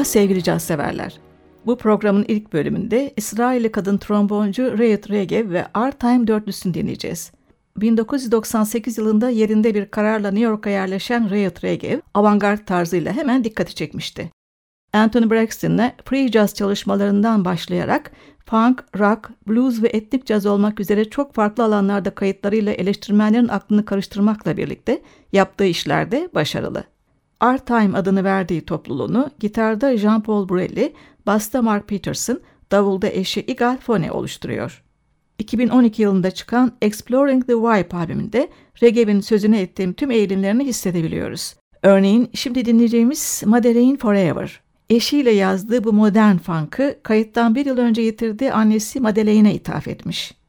Merhaba sevgili caz severler. Bu programın ilk bölümünde İsrailli kadın tromboncu Rayet Regev ve R-Time dörtlüsünü dinleyeceğiz. 1998 yılında yerinde bir kararla New York'a yerleşen Rayet Regev, avantgard tarzıyla hemen dikkati çekmişti. Anthony Braxton'la free jazz çalışmalarından başlayarak funk, rock, blues ve etnik caz olmak üzere çok farklı alanlarda kayıtlarıyla eleştirmenlerin aklını karıştırmakla birlikte yaptığı işlerde başarılı. R-Time adını verdiği topluluğunu gitarda Jean-Paul Burelli, basta Mark Peterson, davulda eşi Igal Fone oluşturuyor. 2012 yılında çıkan Exploring the Vibe albümünde Regev'in sözünü ettiğim tüm eğilimlerini hissedebiliyoruz. Örneğin şimdi dinleyeceğimiz Madeleine Forever. Eşiyle yazdığı bu modern funk'ı kayıttan bir yıl önce yitirdiği annesi Madeleine'e ithaf etmiş.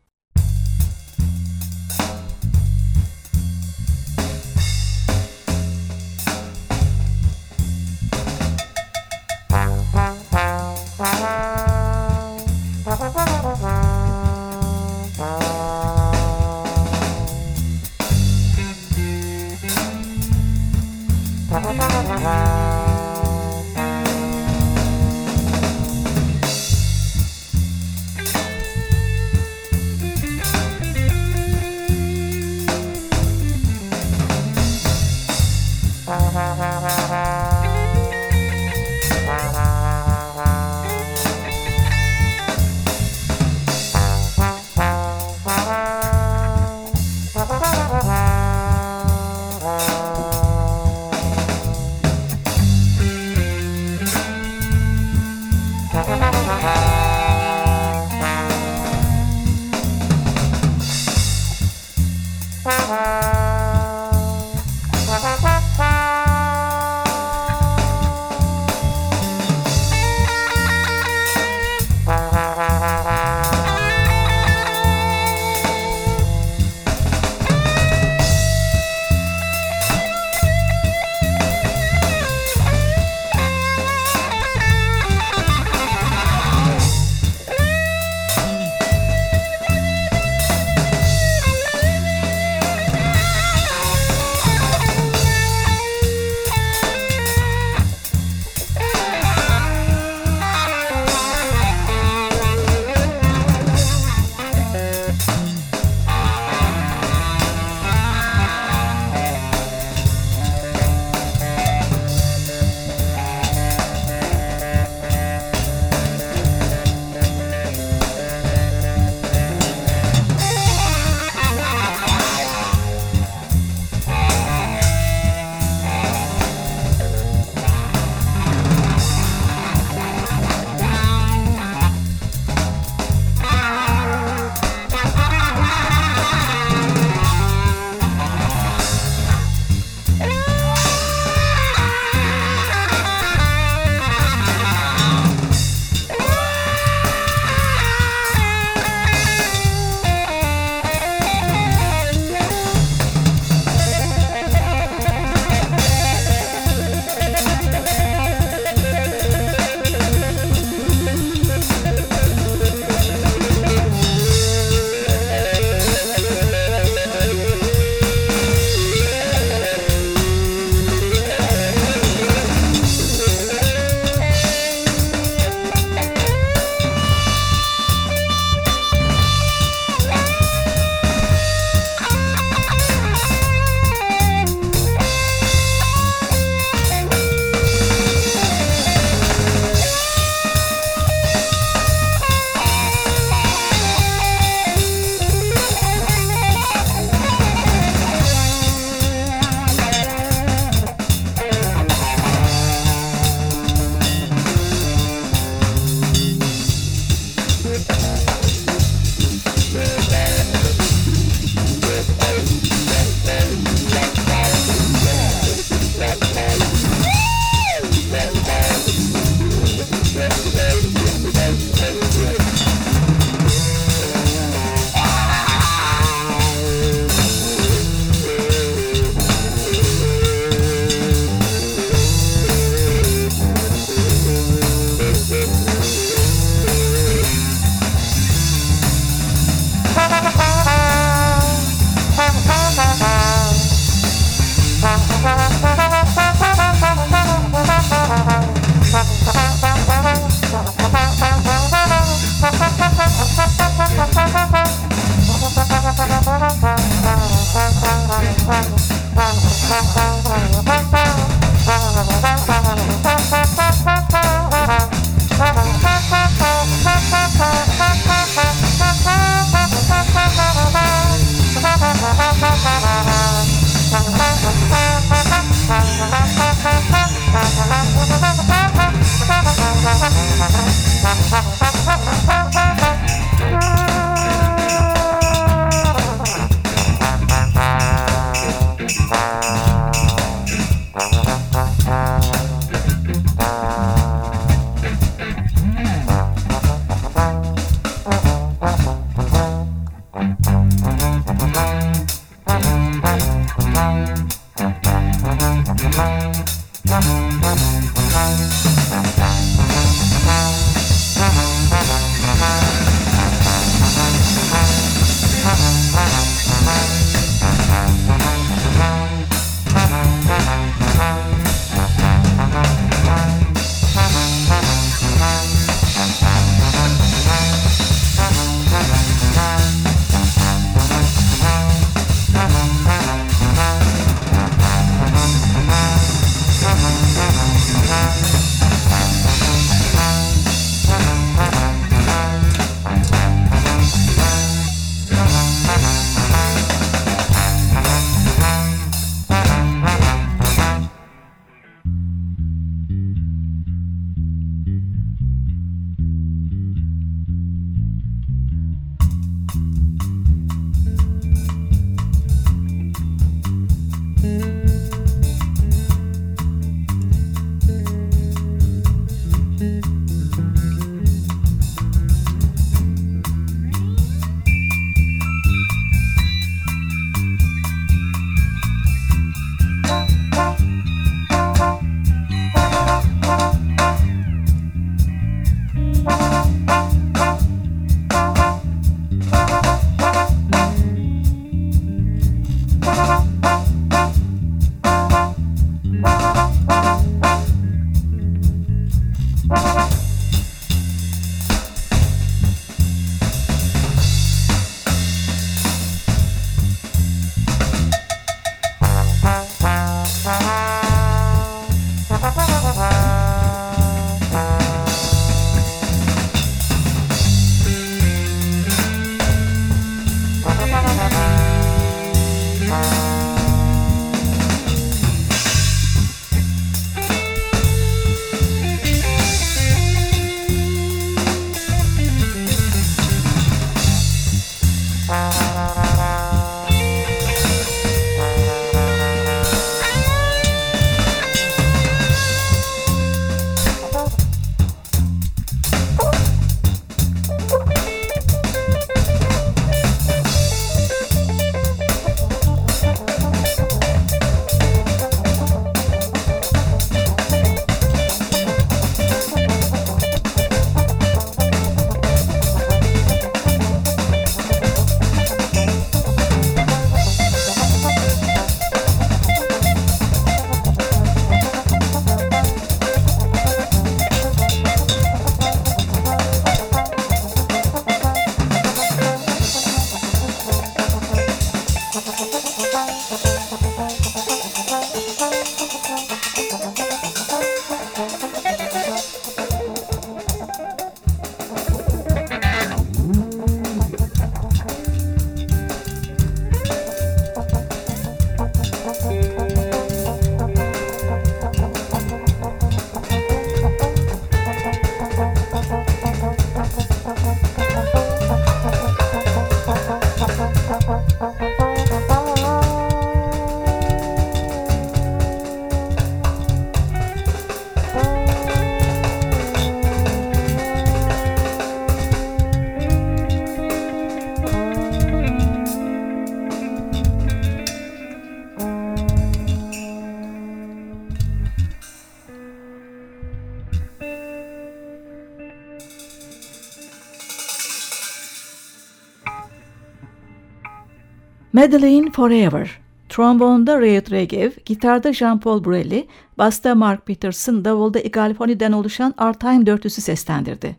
Madeline Forever Trombonda Ray Regev, gitarda Jean-Paul Brelli, basta Mark Peterson, davulda Igal Foni'den oluşan Artime dörtlüsü seslendirdi.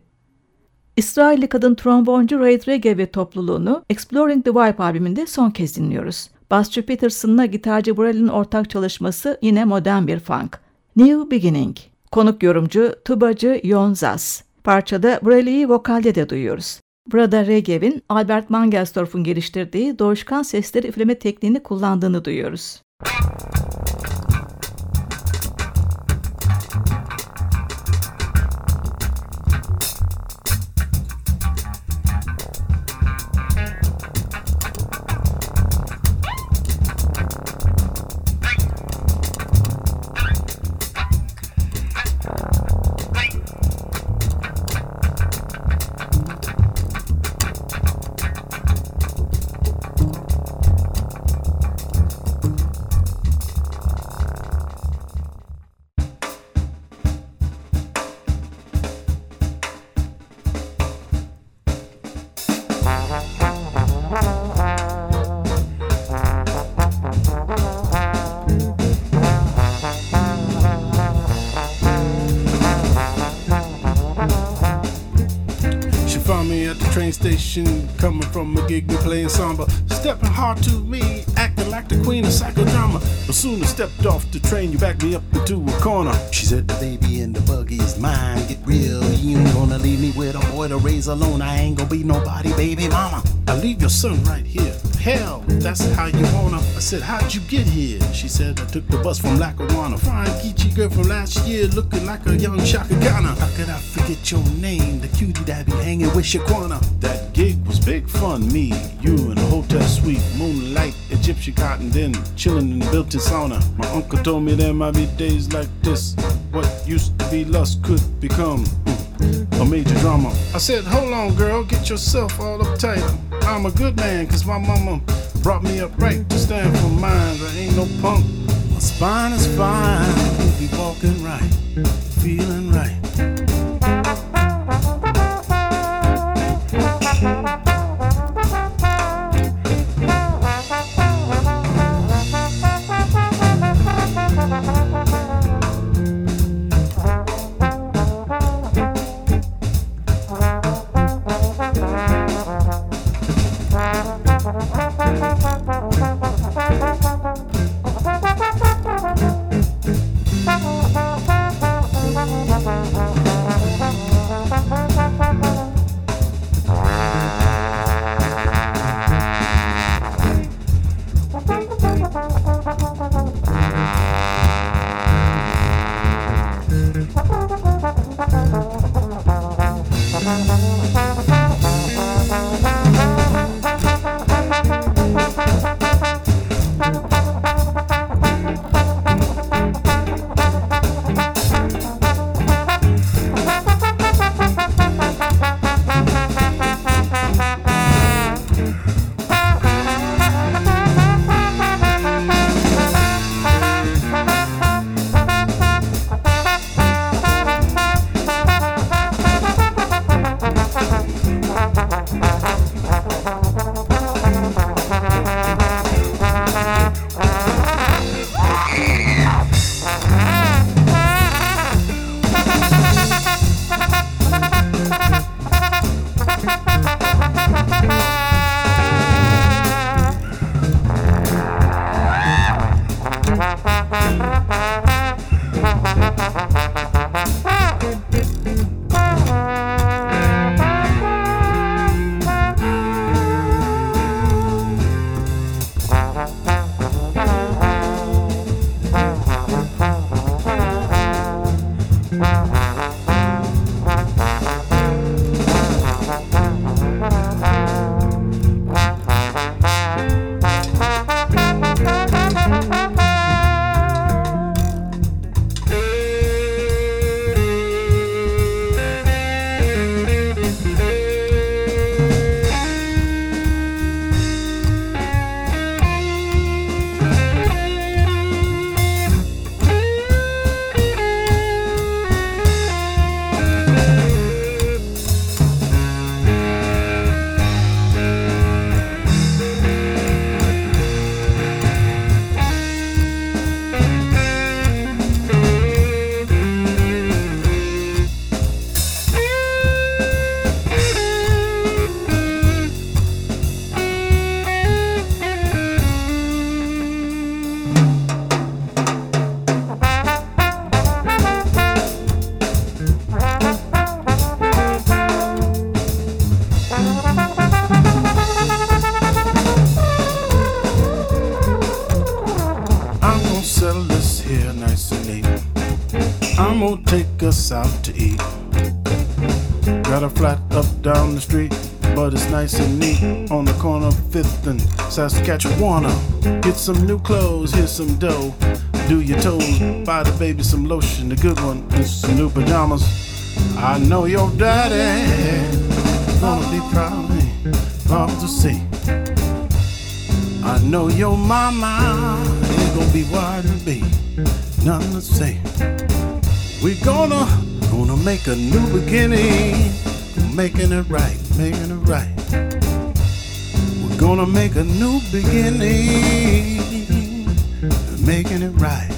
İsrailli kadın tromboncu Ray Regev ve topluluğunu Exploring the Vibe albümünde son kez dinliyoruz. Basçı Peterson'la gitarcı Brelli'nin ortak çalışması yine modern bir funk. New Beginning. Konuk yorumcu, tubacı Yon Zas. Parçada Brelli'yi vokalde de duyuyoruz. Burada Regev'in Albert Mangelsdorf'un geliştirdiği doğuşkan sesleri üfleme tekniğini kullandığını duyuyoruz. Coming from a gig, we playing samba. Stepping hard to me, acting like the queen of psychodrama. But soon as stepped off the train, you backed me up into a corner. She said, The baby in the buggy is mine. Get real, you ain't gonna leave me with a boy to raise alone. I ain't gonna be nobody, baby mama. I leave your son right here. Hell, that's how you wanna. I said, How'd you get here? She said, I took the bus from Lackawanna. Fine Geechee girl from last year, looking like a young Shaka Ghana. How could I forget your name? The cutie that be hanging with Shaquana. That gig was big fun. Me, you, in a hotel suite, moonlight, Egyptian cotton, then chilling in the built-in sauna. My uncle told me there might be days like this. What used to be lust could become mm, a major drama. I said, Hold on, girl, get yourself all uptight. I'm a good man, cause my mama brought me up right stand for mine. I ain't no punk. My spine is fine. We'll be walking right, feeling right. Saskatchewan. Get some new clothes, here's some dough. Do your toes, buy the baby some lotion, the good one, and some new pajamas. I know your daddy gonna be proud of me, proud to see. I know your mama ain't gonna be wide to be, nothing to say. We gonna, gonna make a new beginning, making it right, making it right. Gonna make a new beginning, making it right.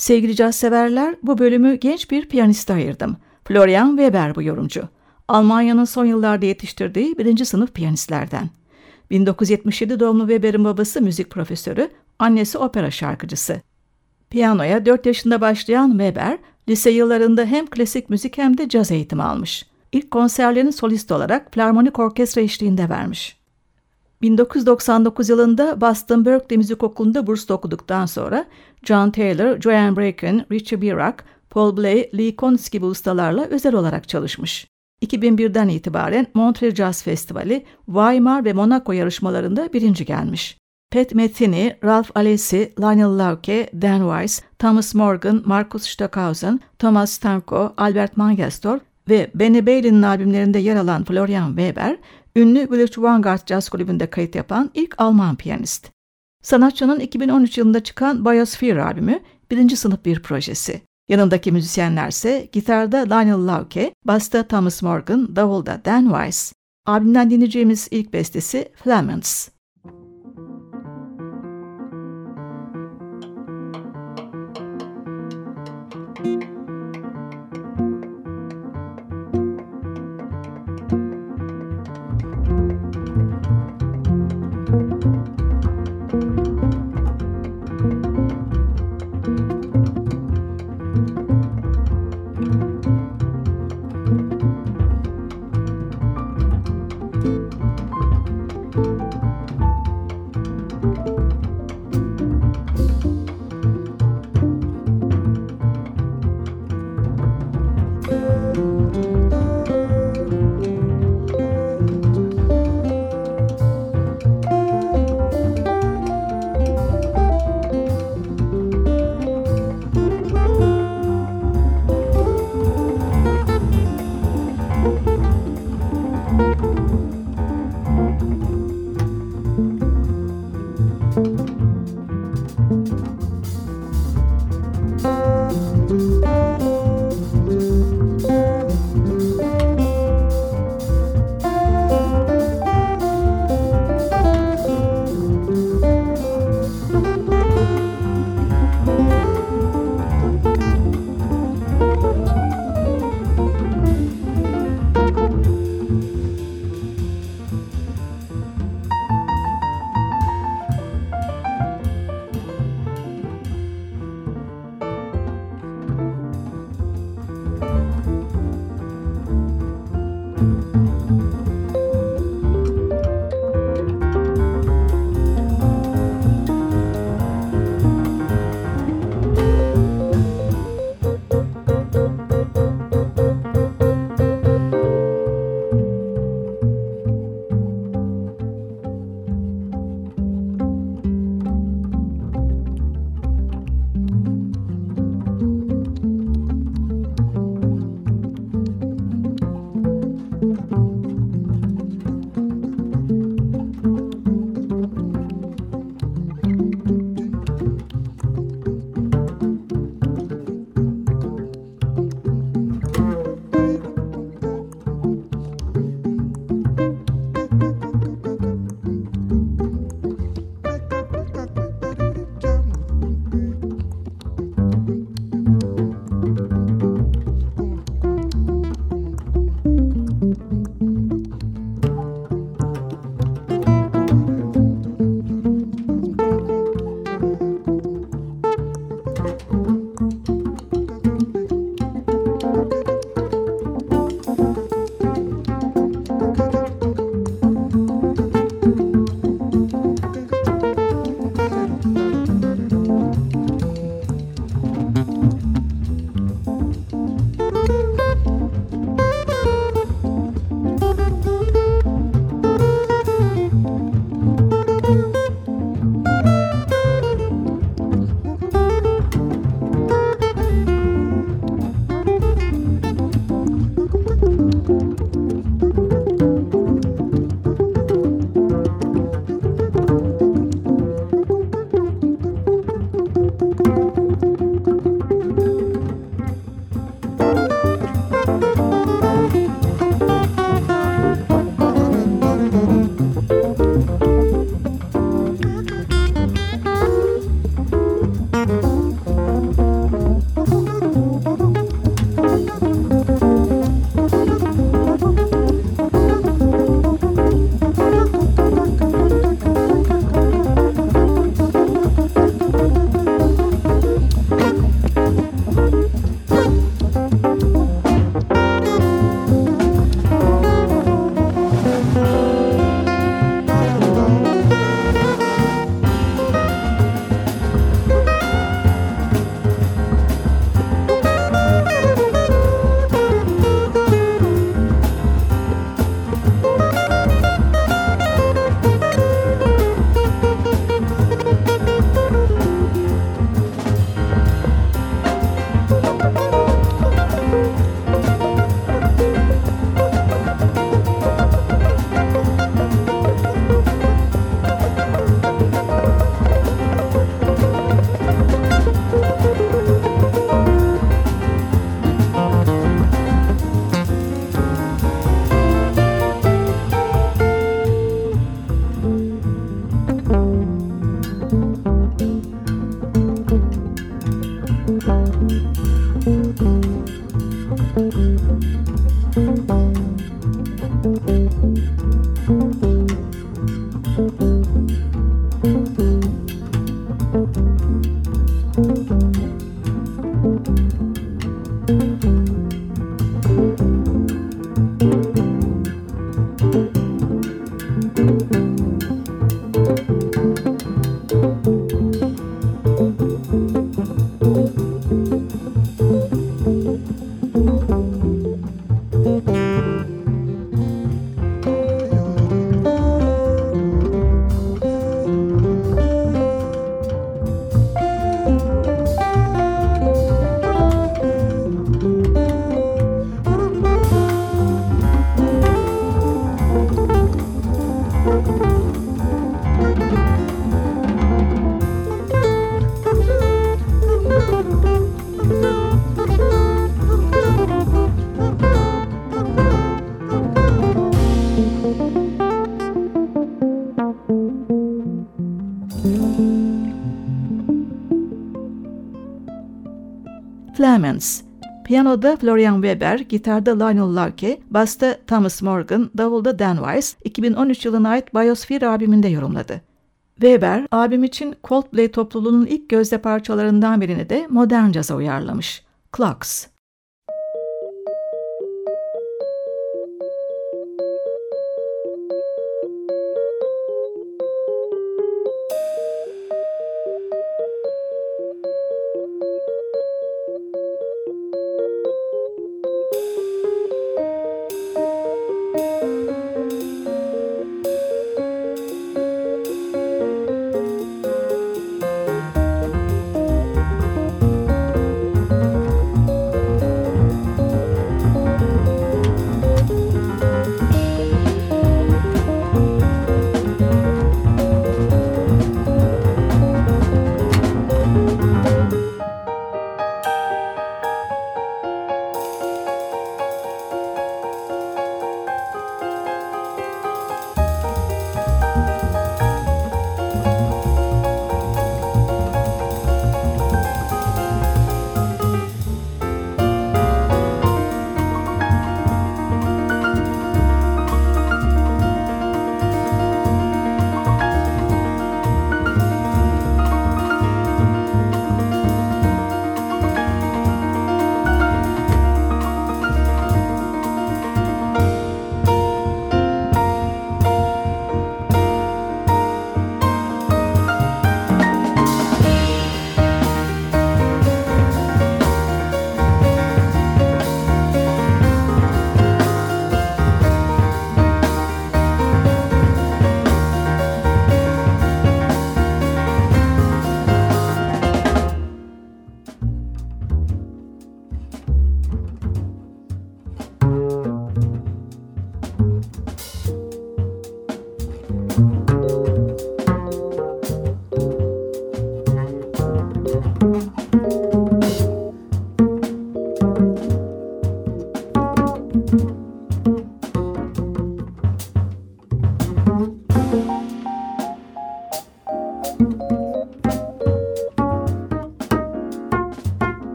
Sevgili caz severler, bu bölümü genç bir piyaniste ayırdım. Florian Weber bu yorumcu. Almanya'nın son yıllarda yetiştirdiği birinci sınıf piyanistlerden. 1977 doğumlu Weber'in babası müzik profesörü, annesi opera şarkıcısı. Piyanoya 4 yaşında başlayan Weber, lise yıllarında hem klasik müzik hem de caz eğitimi almış. İlk konserlerini solist olarak Flarmonik Orkestra eşliğinde vermiş. 1999 yılında Boston Berkeley Müzik Okulu'nda burs okuduktan sonra John Taylor, Joanne Bracken, Richie Birak, Paul Bley, Lee Konitz gibi ustalarla özel olarak çalışmış. 2001'den itibaren Montreal Jazz Festivali, Weimar ve Monaco yarışmalarında birinci gelmiş. Pat Metheny, Ralph Alessi, Lionel Lauke, Dan Weiss, Thomas Morgan, Marcus Stockhausen, Thomas Stanko, Albert Mangelsdorf ve Benny Bailey'nin albümlerinde yer alan Florian Weber, ünlü Village Vanguard Jazz Kulübü'nde kayıt yapan ilk Alman piyanist. Sanatçının 2013 yılında çıkan Biosphere albümü birinci sınıf bir projesi. Yanındaki müzisyenlerse gitarda Lionel Lauke, basta Thomas Morgan, davulda Dan Weiss. Albümden dinleyeceğimiz ilk bestesi Flamens. Piyanoda Florian Weber, gitarda Lionel Larke, basta Thomas Morgan, davulda Dan Weiss, 2013 yılına ait Biosphere albümünde yorumladı. Weber, albüm için Coldplay topluluğunun ilk gözde parçalarından birini de modern caza uyarlamış. Clocks.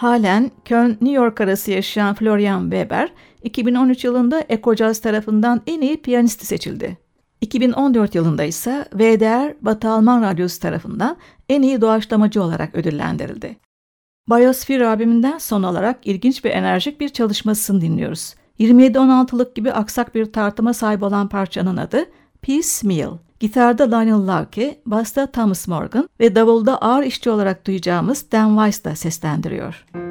Halen Köln-New York arası yaşayan Florian Weber, 2013 yılında EcoJazz tarafından en iyi piyanisti seçildi. 2014 yılında ise VDR Batı Alman Radyosu tarafından en iyi doğaçlamacı olarak ödüllendirildi. Biosphere albümünden son olarak ilginç ve enerjik bir çalışmasını dinliyoruz. 27-16'lık gibi aksak bir tartıma sahip olan parçanın adı Peace Meal. Gitarda Lionel Larky, basta Thomas Morgan ve davulda ağır işçi olarak duyacağımız Dan Weiss da seslendiriyor. Bu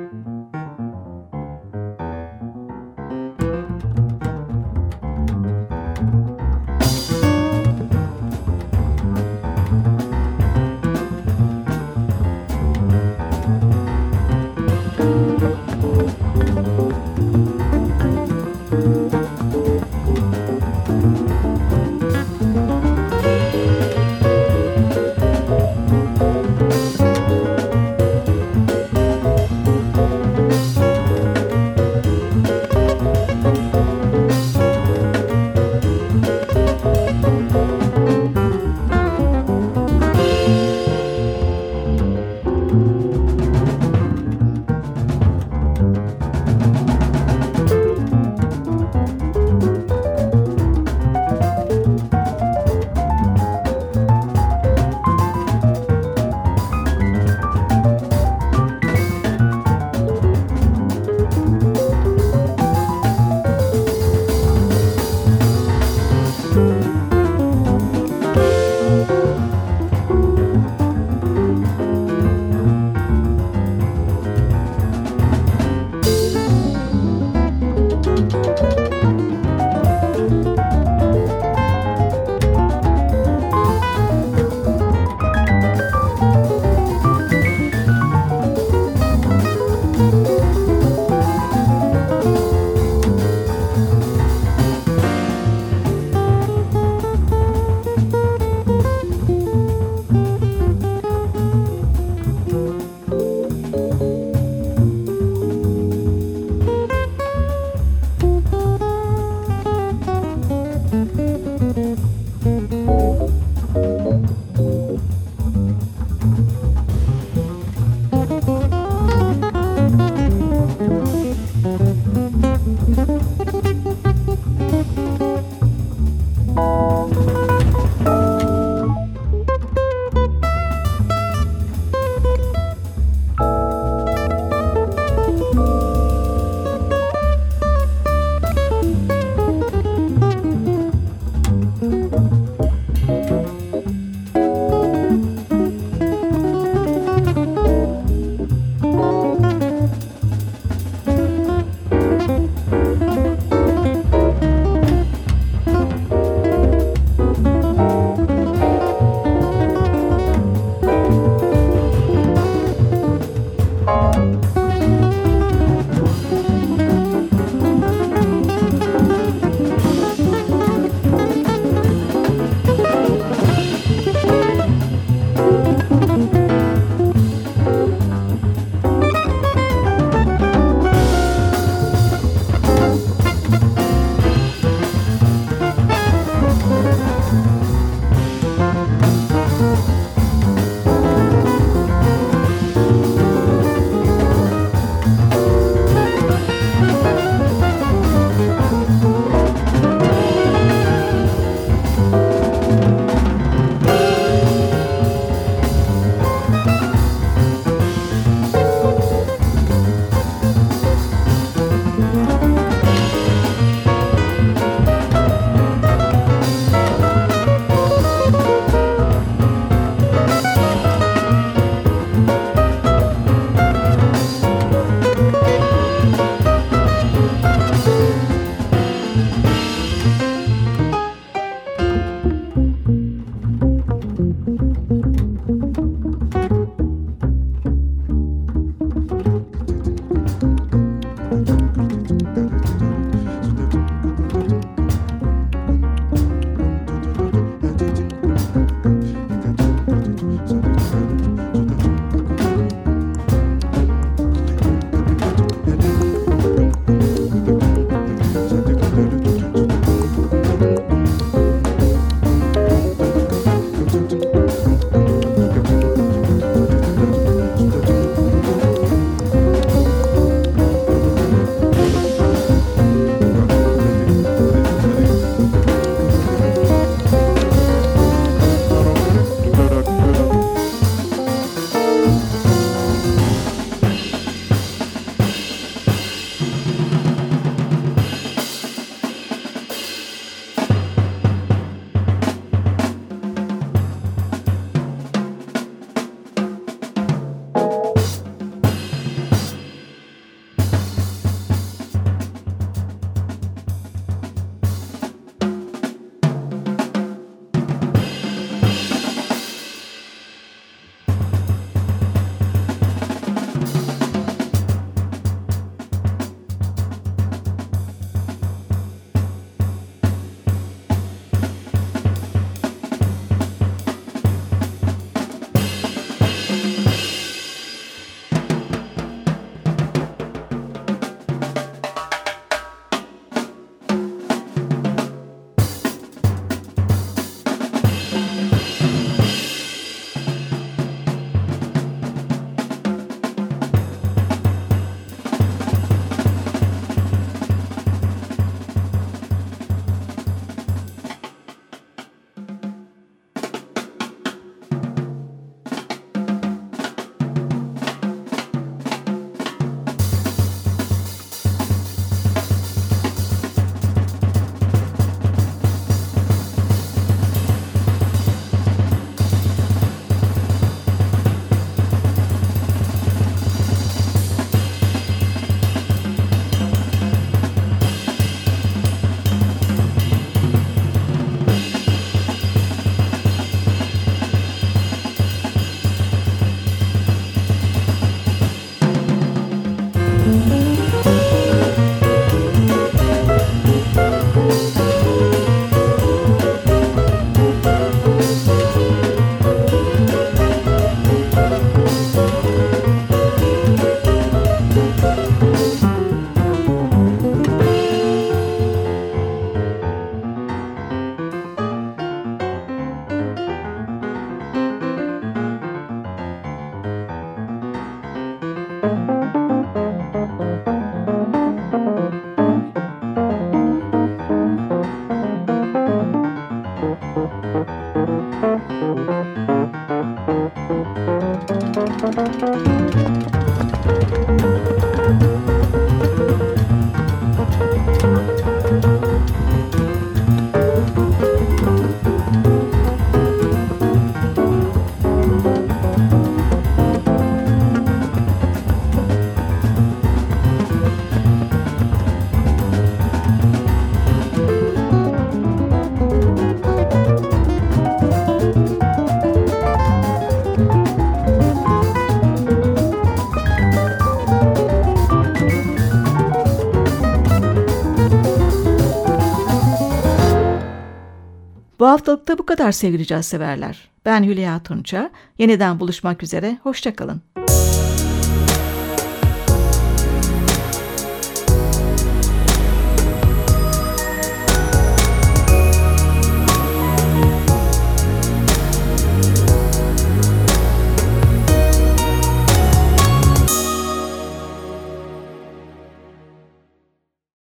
haftalıkta bu kadar sevgili severler. Ben Hülya Tunça. Yeniden buluşmak üzere. Hoşçakalın.